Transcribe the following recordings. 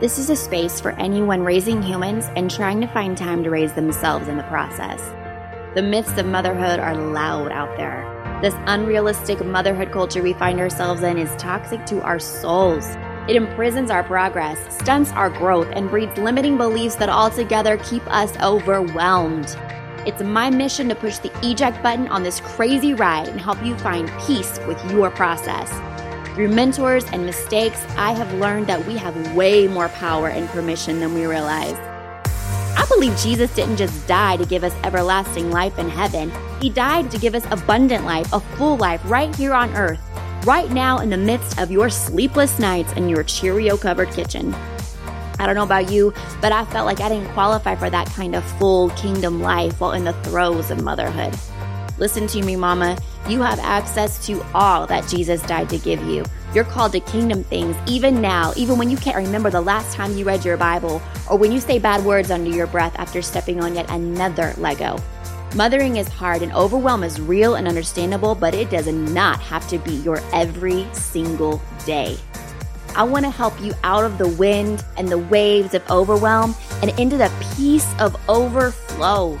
This is a space for anyone raising humans and trying to find time to raise themselves in the process. The myths of motherhood are loud out there. This unrealistic motherhood culture we find ourselves in is toxic to our souls. It imprisons our progress, stunts our growth, and breeds limiting beliefs that altogether keep us overwhelmed. It's my mission to push the eject button on this crazy ride and help you find peace with your process. Through mentors and mistakes, I have learned that we have way more power and permission than we realize. I believe Jesus didn't just die to give us everlasting life in heaven, He died to give us abundant life, a full life right here on earth, right now in the midst of your sleepless nights and your Cheerio covered kitchen. I don't know about you, but I felt like I didn't qualify for that kind of full kingdom life while in the throes of motherhood. Listen to me, mama. You have access to all that Jesus died to give you. You're called to kingdom things even now, even when you can't remember the last time you read your Bible or when you say bad words under your breath after stepping on yet another Lego. Mothering is hard and overwhelm is real and understandable, but it does not have to be your every single day. I want to help you out of the wind and the waves of overwhelm and into the peace of overflow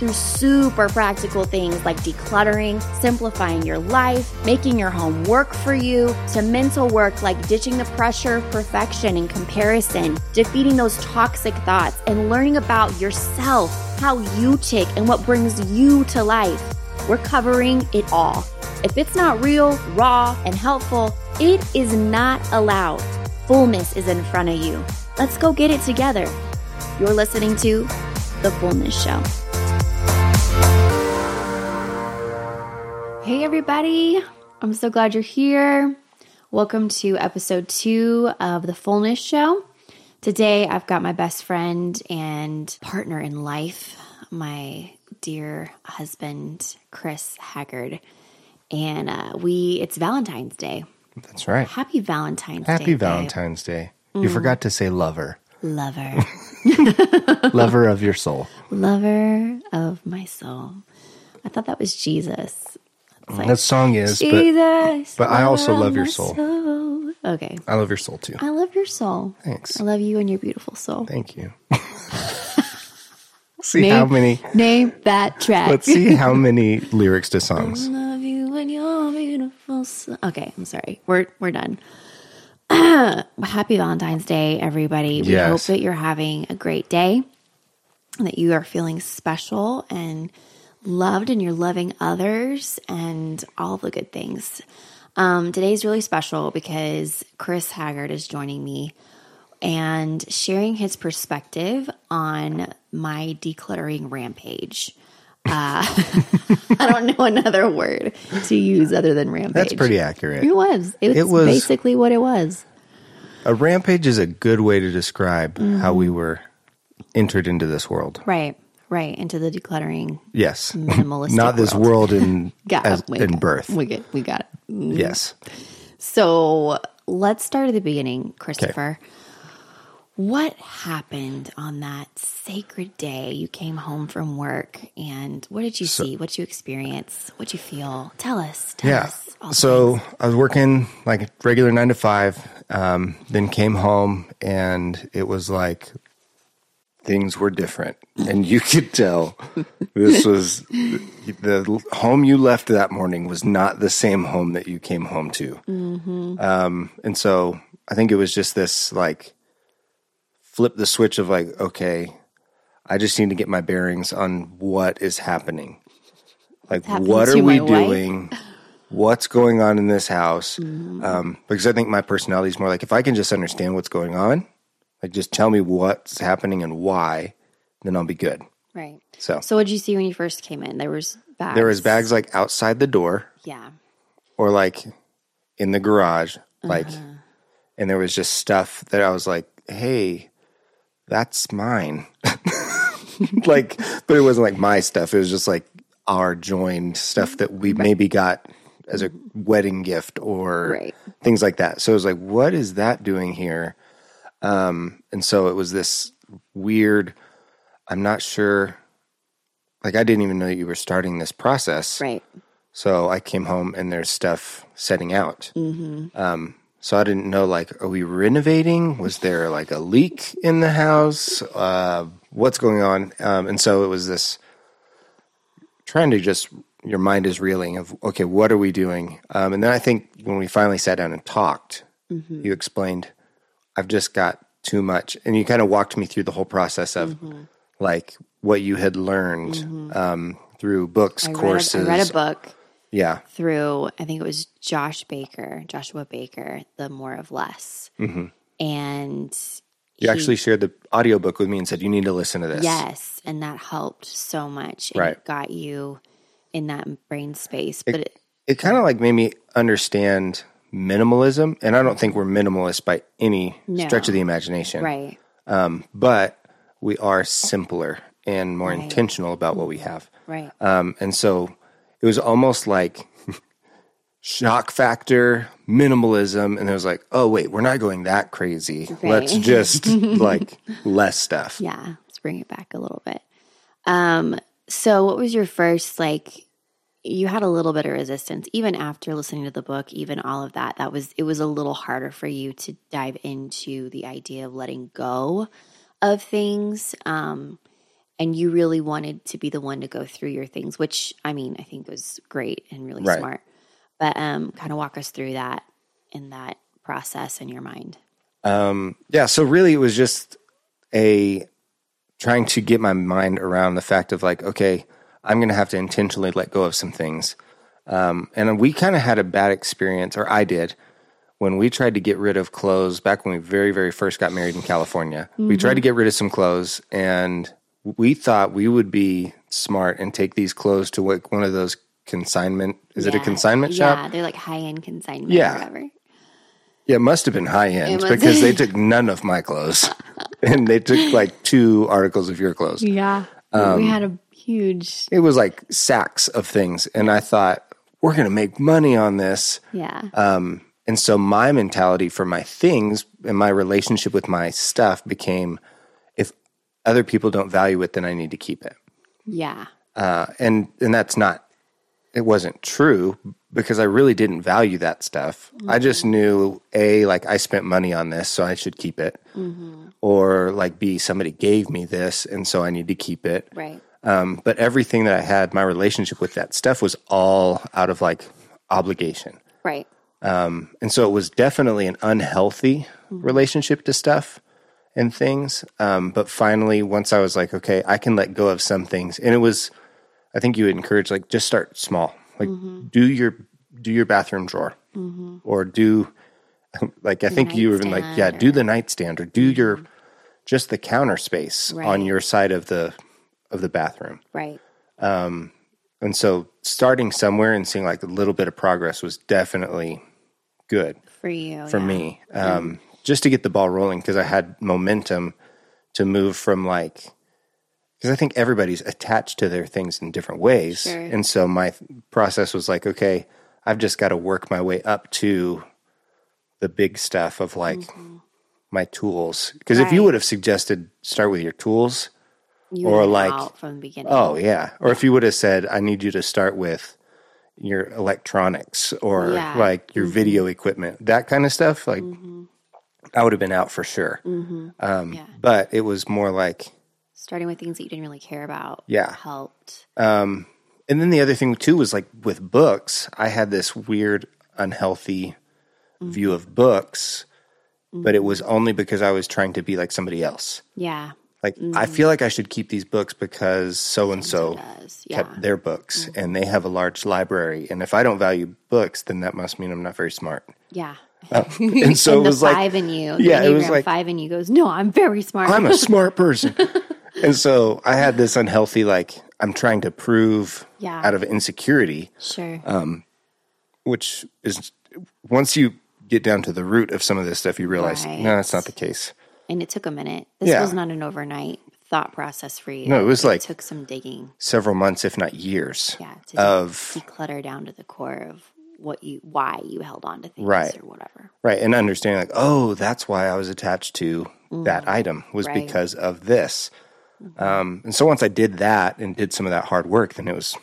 through super practical things like decluttering, simplifying your life, making your home work for you, to mental work like ditching the pressure of perfection and comparison, defeating those toxic thoughts, and learning about yourself, how you tick, and what brings you to life. We're covering it all. If it's not real, raw, and helpful, it is not allowed. Fullness is in front of you. Let's go get it together. You're listening to The Fullness Show. Hey, everybody. I'm so glad you're here. Welcome to episode two of The Fullness Show. Today, I've got my best friend and partner in life, my dear husband, Chris Haggard. And uh, we, it's Valentine's Day. That's right. Happy Valentine's Day. Happy babe. Valentine's Day. You forgot to say lover. Lover. lover of your soul. Lover of my soul. I thought that was Jesus. It's mm-hmm. like, That song is, but Jesus. but I also love your soul. soul. Okay. I love your soul too. I love your soul. Thanks. I love you and your beautiful soul. Thank you. see how many Name that track. let's see how many lyrics to songs. I love you and your beautiful soul. Okay, I'm sorry. We're we're done. Happy Valentine's Day, everybody. We Yes. hope that you're having a great day that you are feeling special and loved and you're loving others and all the good things. Um, today's really special because Chris Haggard is joining me and sharing his perspective on my decluttering rampage. Uh, I don't know another word to use other than rampage. That's pretty accurate. It was. It was, It was- basically what it was. A rampage is a good way to describe Mm-hmm. how we were entered into this world. Right. Right. Into the decluttering Yes. minimalistic Not this world. world in Got as, we in birth. We get we got it. yes. So let's start at the beginning, Christopher. What happened on that sacred day you came home from work and what did you see? What did you experience? What did you feel? Tell us. Tell Yeah. us. So things. I was working like regular nine to five, um, then came home and it was like things were different. And you could tell this was the home you left that morning was not the same home that you came home to. Um, and so I think it was just this like flip the switch of like, okay, I just need to get my bearings on what is happening. Like, what are we wife? doing? What's going on in this house? Um, because I think my personality is more like if I can just understand what's going on, like just tell me what's happening and why, then I'll be good. right. So, So what did you see when you first came in? There was bags. there was bags like outside the door Yeah. or like in the garage, like, Uh-huh. and there was just stuff that I was like, hey, that's mine. like, but it wasn't like my stuff. It was just like our joined stuff that we maybe got as a wedding gift or Right. things like that. So it was like, what is that doing here? Um, and so it was this weird, I'm not sure. Like, I didn't even know you were starting this process. Right. So I came home and there's stuff setting out. Um, So I didn't know like, are we renovating? Was there like a leak in the house? Uh, what's going on? Um, and so it was this trying to just your mind is reeling of okay, what are we doing? Um, and then I think when we finally sat down and talked, you explained, I've just got too much, and you kind of walked me through the whole process of mm-hmm. like what you had learned mm-hmm. um, through books, I read, courses. a, I read a book Yeah, through, I think it was Josh Becker, Joshua Becker, The More of Less. Mm-hmm. And you he- actually shared the audiobook with me and said you need to listen to this. Yes, and that helped so much. And Right. It got you in that brain space. But it, it kind of like made me understand minimalism, and I don't think we're minimalist by any No. stretch of the imagination. right, Um, but we are simpler and more intentional about what we have. right. Um, and so it was almost like shock factor, minimalism, and it was like, oh wait, we're not going that crazy. Let's just like less stuff. yeah, let's bring it back a little bit. Um, so what was your first like you had a little bit of resistance even after listening to the book, even all of that. That was it was a little harder for you to dive into the idea of letting go of things. Um and you really wanted to be the one to go through your things, which I mean, I think was great and really Right. smart. But um kind of walk us through that in that process in your mind. Um, yeah, so really it was just a trying to get my mind around the fact of like, okay, I'm going to have to intentionally let go of some things. Um, and we kind of had a bad experience, or I did, when we tried to get rid of clothes back when we very, very first got married in California. We tried to get rid of some clothes, and we thought we would be smart and take these clothes to like one of those consignment. Is it a Yeah. consignment Yeah, shop? they're like high end consignment Yeah. or whatever. Yeah, it must have been high end because they took none of my clothes, and they took like two articles of your clothes. Yeah. we had a huge It was like sacks of things, and I thought we're going to make money on this. yeah. Um, and so my mentality for my things and my relationship with my stuff became, if other people don't value it, then I need to keep it. yeah. Uh, and and that's not, it wasn't true because I really didn't value that stuff. I just knew a like I spent money on this, so I should keep it, or like b somebody gave me this, and so I need to keep it. Right. Um, but everything that I had, my relationship with that stuff was all out of like obligation. Right. Um, and so it was definitely an unhealthy relationship to stuff and things. Um, but finally, once I was like, okay, I can let go of some things, and it was, I think you would encourage like just start small, like do your do your bathroom drawer, or do like I think you were even like, yeah, nightstand do the nightstand or do your just the counter space on your side of the of the bathroom. Right. Um, And so starting somewhere and seeing like a little bit of progress was definitely good For you. for yeah. me. Um, just to get the ball rolling because I had momentum to move from like, because I think everybody's attached to their things in different ways. Sure. And so my process was like, okay, I've just got to work my way up to the big stuff of like my tools. Because if you Mm-hmm. Would have suggested start with your tools, You or like- out from the beginning. Oh yeah. Or if you would have said, I need you to start with your electronics or Yeah. like your mm-hmm. video equipment, that kind of stuff, like mm-hmm. I would have been out for sure. Mm-hmm. Um, Yeah. But it was more like, Starting with things that you didn't really care about. Yeah. Helped. um, and then the other thing too was like with books, I had this weird, unhealthy view of books, but it was only because I was trying to be like somebody else. Yeah. Like I feel like I should keep these books because so and so kept their books and they have a large library. And if I don't value books, then that must mean I'm not very smart. Yeah. And so and it the was like five in you. Yeah, it was like- five in you goes, No, I'm very smart. I'm a smart person. and so I had this unhealthy like I'm trying to prove Yeah. out of insecurity, sure. Um, which is once you get down to the root of some of this stuff, you realize Right. no, that's not the case. And it took a minute. This Yeah. was not an overnight thought process for you. No, it was like- took some digging. Several months, if not years, Yeah. To of declutter down to the core of what you why you held on to things Right. or whatever. Right. And understanding like, oh, that's why I was attached to that item was Mm-hmm. Right. Mm-hmm. because of this. Um, and so once I did that and did some of that hard work, then it was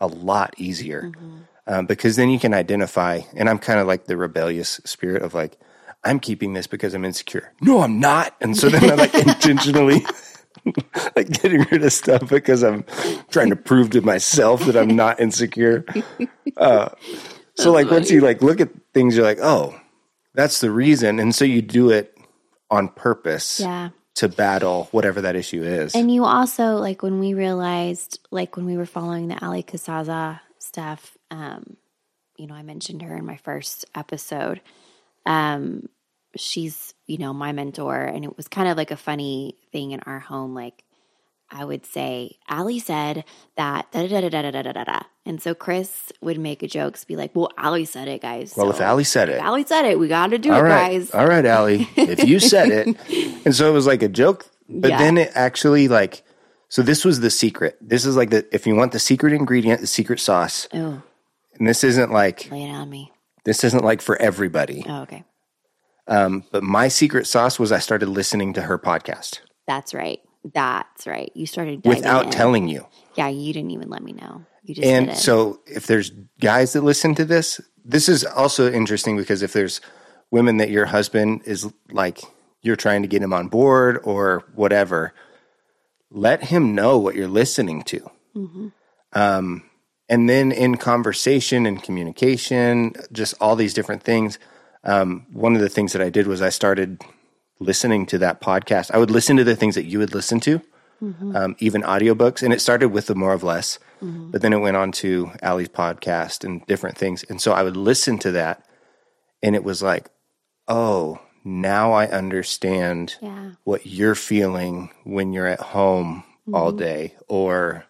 a lot easier. Mm-hmm. um, because then you can identify. And I'm kind of like the rebellious spirit of like, I'm keeping this because I'm insecure. No, I'm not. And so then I'm like intentionally like getting rid of stuff because I'm trying to prove to myself that I'm not insecure. Uh, so like once you like look at things, you're like, oh, that's the reason. And so you do it on purpose Yeah. to battle whatever that issue is. And you also like when we realized, like when we were following the Allie Casazza stuff. Um, you know, I mentioned her in my first episode. Um, she's you know my mentor, and it was kind of like a funny thing in our home. Like I would say, Allie said that da da da da da da da da, da. and so Chris would make a jokes, be like, "Well, Allie said it, guys. well, so if Allie said it, Allie said it, we got to do all it, right, guys." all right, Allie, if you said it. And so it was like a joke, but Yeah. then it actually like, so this was the secret. This is like the, if you want the secret ingredient, the secret sauce, Oh, and this isn't like, lay it on me. This isn't like for everybody. Oh, okay, Um, but my secret sauce was I started listening to her podcast that's right. That's right. You started without in. telling you. Yeah, you didn't even let me know. You just And so if there's guys that listen to this, this is also interesting because if there's women that your husband is like you're trying to get him on board or whatever, let him know what you're listening to. Um, and then in conversation and communication, just all these different things. Um, one of the things that I did was I started listening to that podcast. I would listen to the things that you would listen to, um, even audiobooks. And it started with the more of less, but then it went on to Allie's podcast and different things. And so I would listen to that, and it was like, oh, now I understand yeah, what you're feeling when you're at home all day or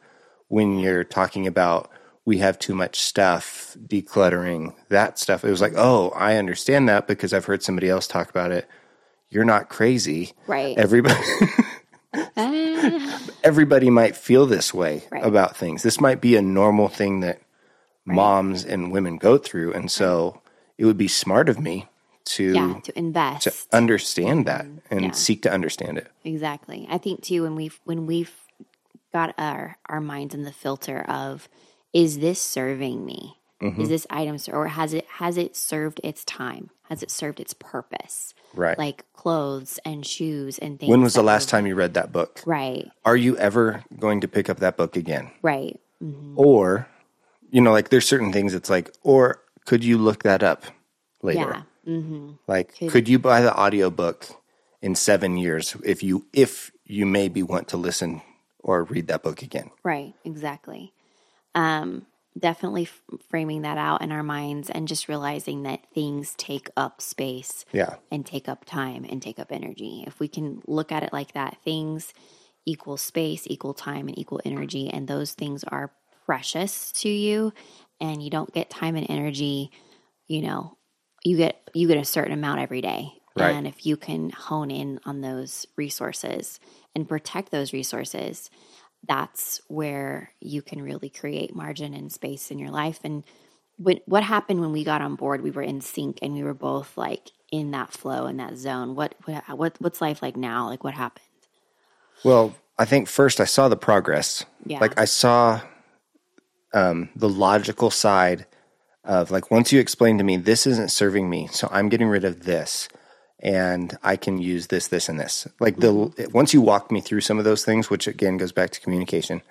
when you're talking about we have too much stuff, decluttering, that stuff. It was like, oh, I understand that because I've heard somebody else talk about it. You're not crazy. right. Everybody Ah, everybody might feel this way Right. about things. This might be a normal thing that moms and women go through and so it would be smart of me to yeah, to invest. to understand that and Yeah. seek to understand it. Exactly. I think too when we've when we've got our our minds in the filter of is this serving me? Mm-hmm. Is this item or has it has it served its time? Has it served its purpose? Right. Like clothes and shoes and things. when was the last time you read that book? Right. Are you ever going to pick up that book again? Right. Or, you know, like there's certain things it's like, or could you look that up later? Yeah. Mm-hmm. Like, could, you buy the audiobook in seven years if you if you maybe want to listen or read that book again? Right, exactly. Um, definitely f- framing that out in our minds and just realizing that things take up space Yeah. and take up time and take up energy. If we can look at it like that, things equal space, equal time, and equal energy, and those things are precious to you, and you don't get time and energy, you know, you get you get a certain amount every day. Right. And if you can hone in on those resources and protect those resources, that's where you can really create margin and space in your life. And when, what happened when we got on board? We were in sync and we were both like in that flow in that zone. What what, what what's life like now? Like what happened? Well, I think first I saw the progress. Yeah. Like I saw um, the logical side of like once you explain to me this isn't serving me, so I'm getting rid of this, and I can use this, this, and this. Like the mm-hmm. once you walked me through some of those things, which again goes back to communication,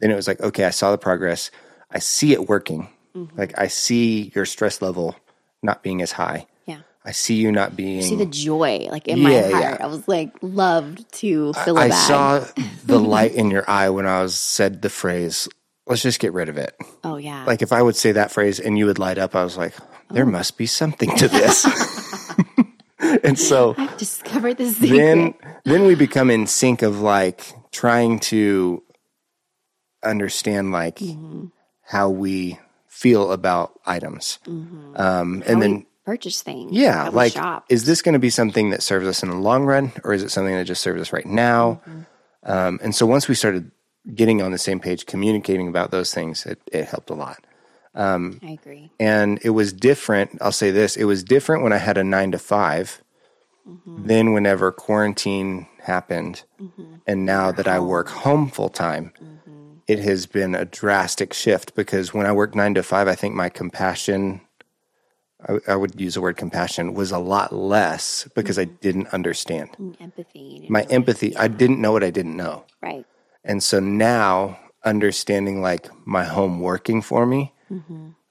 then it was like okay, I saw the progress. I see it working. Mm-hmm. Like I see your stress level not being as high. Yeah. I see you not being. See the joy like in Yeah, my yeah. heart. I was like loved to fill a I bag. saw the light in your eye when I was said the phrase, let's just get rid of it. oh yeah. Like if I would say that phrase and you would light up, I was like, there Oh. must be something to this. and so I discovered this secret. then then we become in sync of like trying to understand like Mm-hmm. how we feel about items. Um, and then purchase things. yeah, how like shop. is this going to be something that serves us in the long run, or is it something that just serves us right now? Mm-hmm. Um, and so once we started getting on the same page, communicating about those things, it, it helped a lot. I agree. And it was different. I'll say this: it was different when I had a nine to 5 Mm-hmm. than whenever quarantine happened, and now that I work home full time. Mm-hmm. it has been a drastic shift because when I worked nine to five, I think my compassion, I, I would use the word compassion, was a lot less because I didn't understand. Empathy. My empathy, I didn't know what I didn't know. Right. And so now understanding like my home working for me,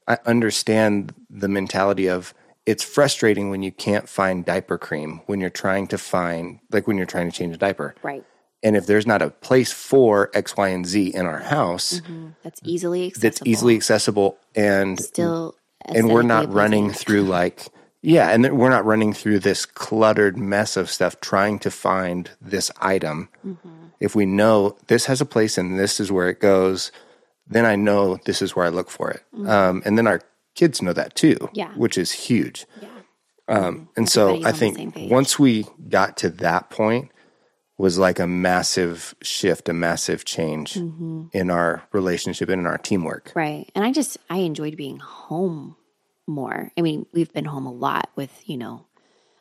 I understand the mentality of it's frustrating when you can't find diaper cream when you're trying to find like when you're trying to change a diaper. Right. And if there's not a place for X, Y, and Z in our house That's easily accessible. that's easily accessible and still and we're not running through like yeah and we're not running through this cluttered mess of stuff trying to find this item Mm-hmm. if we know this has a place and this is where it goes then i know this is where i look for it um, and then our kids know that too Mm-hmm. Yeah. which is huge Yeah. um, and so i on the same think once we got to that point was like a massive shift a massive change Mm-hmm. in our relationship and in our teamwork Right. And I just I enjoyed being home more. I mean, we've been home a lot with, you know,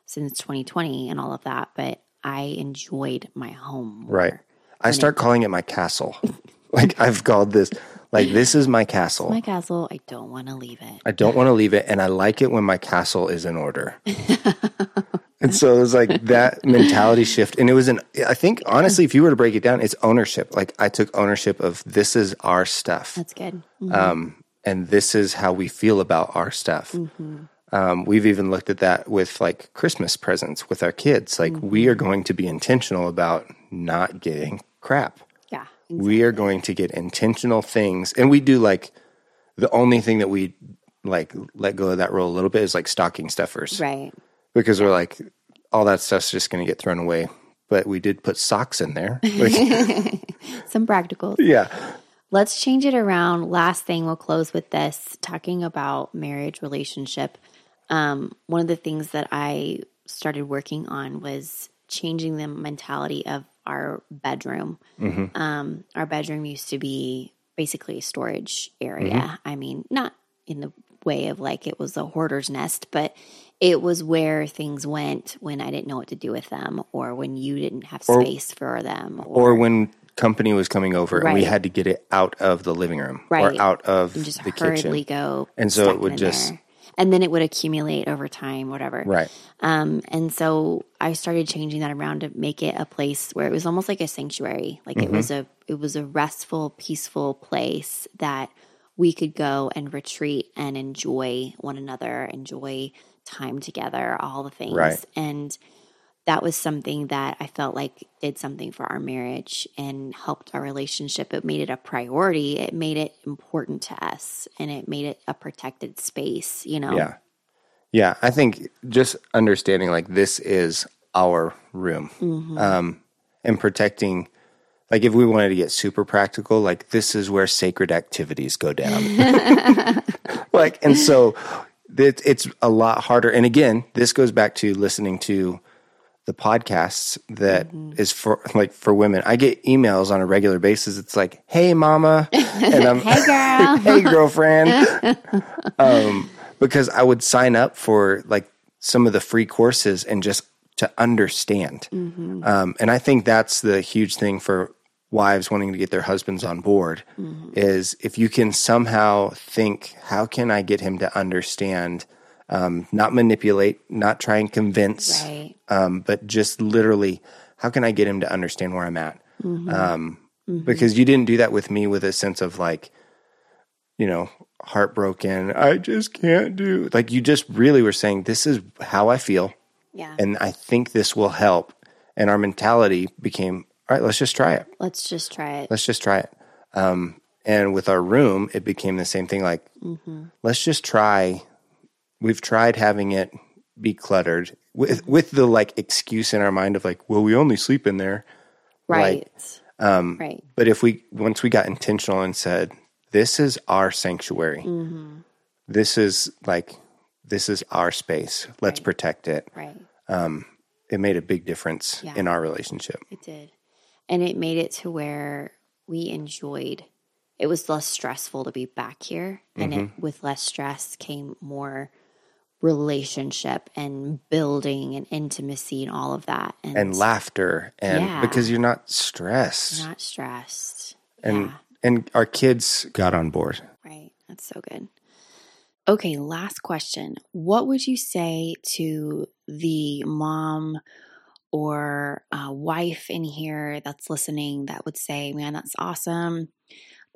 since 2020 and all of that, but I enjoyed my home. Right. I start calling it my castle. like I've called this like this is my castle. My castle, I don't want to leave it. I don't want to leave it and I like it when my castle is in order. and so it was like that mentality shift and it was an I think honestly if you were to break it down it's ownership. Like I took ownership of this is our stuff. That's good. Um and this is how we feel about our stuff. Um, we've even looked at that with like Christmas presents with our kids. Like we are going to be intentional about not getting crap Yeah. we are going to get intentional things and we do like the only thing that we like let go of that role a little bit is like stocking stuffers Right. because we're like all that stuff's just going to get thrown away but we did put socks in there Like, Some practicals. yeah Let's change it around. Last thing, we'll close with this talking about marriage relationship. Um, one of the things that I started working on was changing the mentality of our bedroom. Um, our bedroom used to be basically a storage area. I mean, not in the way of like it was a hoarder's nest, but it was where things went when I didn't know what to do with them or when you didn't have space for them or when company was coming over and we had to get it out of the living room Right. or out of and just the hurriedly kitchen go. And so it would just- there. And then it would accumulate over time, whatever. right Um, and so I started changing that around to make it a place where it was almost like a sanctuary. Like it was a it was a restful, peaceful place that we could go and retreat and enjoy one another, enjoy time together, all the things. Right. And that was something that I felt like did something for our marriage and helped our relationship. It made it a priority. It made it important to us and it made it a protected space, you know? Yeah. Yeah. I think just understanding like this is our room um, and protecting, like if we wanted to get super practical, like this is where sacred activities go down. like, and so it, it's a lot harder. And again, this goes back to listening to the podcasts that is for like for women. I get emails on a regular basis. It's like, "Hey, mama," and I'm, Hey, girl. hey girlfriend um because i would sign up for like some of the free courses and just to understand um and i think that's the huge thing for wives wanting to get their husbands on board is if you can somehow think how can i get him to understand um not manipulate not try and convince Right. um, but just literally, how can I get him to understand where I'm at? Um, Because you didn't do that with me with a sense of like, you know, heartbroken. I just can't do. Like you just really were saying, this is how I feel, Yeah. and I think this will help. And our mentality became, all right, let's just try it. Let's just try it. Let's just try it. Um, and with our room, it became the same thing. Like, let's just try. We've tried having it be cluttered with with the like excuse in our mind of like, well, we only sleep in there. Right. um, right. But if we once we got intentional and said, this is our sanctuary. Mm-hmm. This is like this is our space. Let's Right. protect it. Right. Um, it made a big difference Yeah. in our relationship. It did. And it made it to where we enjoyed it was less stressful to be back here. And it, mm-hmm. with less stress came more relationship and building and intimacy and all of that. And, And laughter and Yeah. because you're not stressed. not stressed. and yeah. and our kids got on board. Right. That's so good. Okay, last question. What would you say to the mom or uh, wife in here that's listening that would say, man, that's awesome,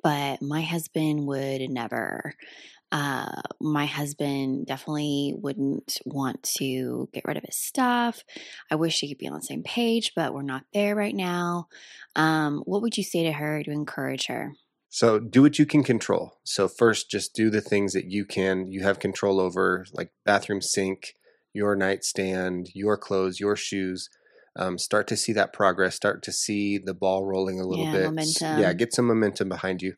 but my husband would never? Uh, my husband definitely wouldn't want to get rid of his stuff. I wish she could be on the same page, but we're not there right now. Um, what would you say to her to encourage her? So do what you can control. So first, just do the things that you can, you have control over, like bathroom sink, your nightstand, your clothes, your shoes. Um, start to see that progress. Start to see the ball rolling a little Yeah, bit. momentum. Yeah, get some momentum behind you.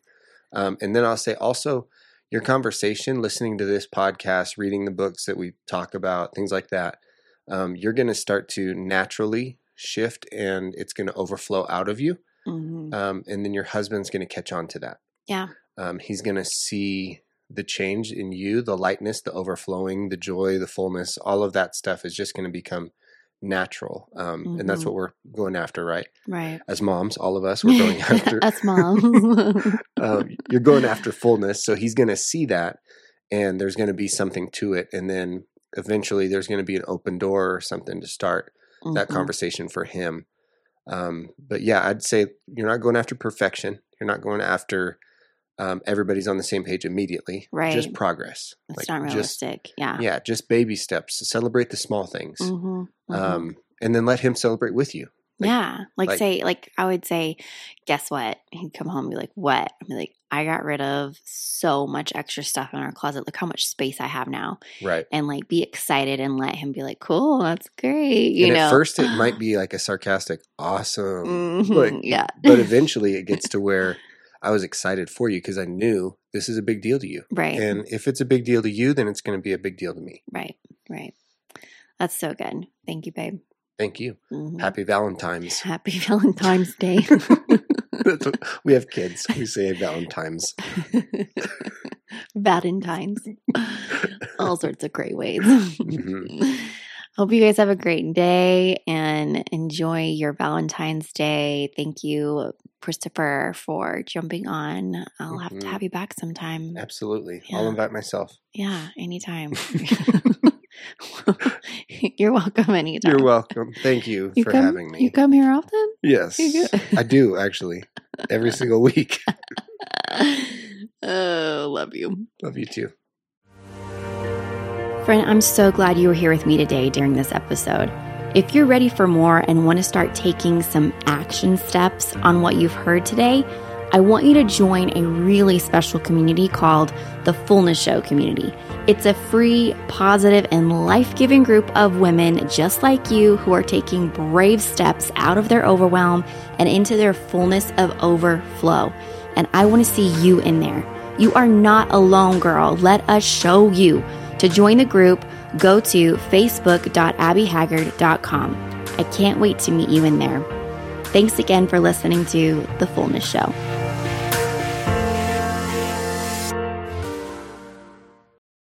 Um, and then I'll say also your conversation, listening to this podcast, reading the books that we talk about, things like that. Um, you're going to start to naturally shift, and it's going to overflow out of you hmm um, and then your husband's going to catch on to that. Yeah. Um, he's going to see the change in you, the lightness, the overflowing, the joy, the fullness. All of that stuff is just going to become natural, um, and that's Mhm. what we're going after, right? Right. As moms, all of us, we're going after. Us moms. um, you're going after fullness, so he's going to see that, and there's going to be something to it, and then eventually there's going to be an open door or something to start that Mhm. conversation for him. Um, but yeah, I'd say you're not going after perfection. You're not going after um, everybody's on the same page immediately. Right. Just progress. That's Like, not just- realistic. yeah. yeah, just baby steps. Celebrate the small things. hmm Um, and then let him celebrate with you. like- yeah. Like, like- say, like I would say, guess what? He'd come home and be like, what? I'd be like, I got rid of so much extra stuff in our closet. Look how much space I have now. Right. And like be excited and let him be like, cool, that's great. You and know, at first it might be like a sarcastic, awesome. Mhm, like, yeah. but eventually it gets to where I was excited for you because I knew this is a big deal to you. right. And if it's a big deal to you, then it's going to be a big deal to me. right. Right. That's so good. Thank you, babe. Thank you. Mhm. Happy Valentine's. Happy Valentine's Day. We have kids. We say Valentine's. Valentine's. All sorts of great ways. Mhm. Hope you guys have a great day and enjoy your Valentine's Day. Thank you, Christopher, for jumping on. I'll have to Mhm. have you back sometime. Absolutely. I'll invite myself. Yeah, anytime. You're welcome anytime. You're welcome. Thank you, You for come, having me. You come here often? yes. I do actually. Every single week. oh, love you. Love you too. Friend, I'm so glad you were here with me today during this episode. If you're ready for more and want to start taking some action steps on what you've heard today, I want you to join a really special community called the Fullness Show Community. It's a free, positive, and life giving group of women just like you who are taking brave steps out of their overwhelm and into their fullness of overflow. And I want to see you in there. You are not alone, girl. Let us show you. To join the group, go to facebook.abbyhaggard.com. I can't wait to meet you in there. Thanks again for listening to The Fullness Show.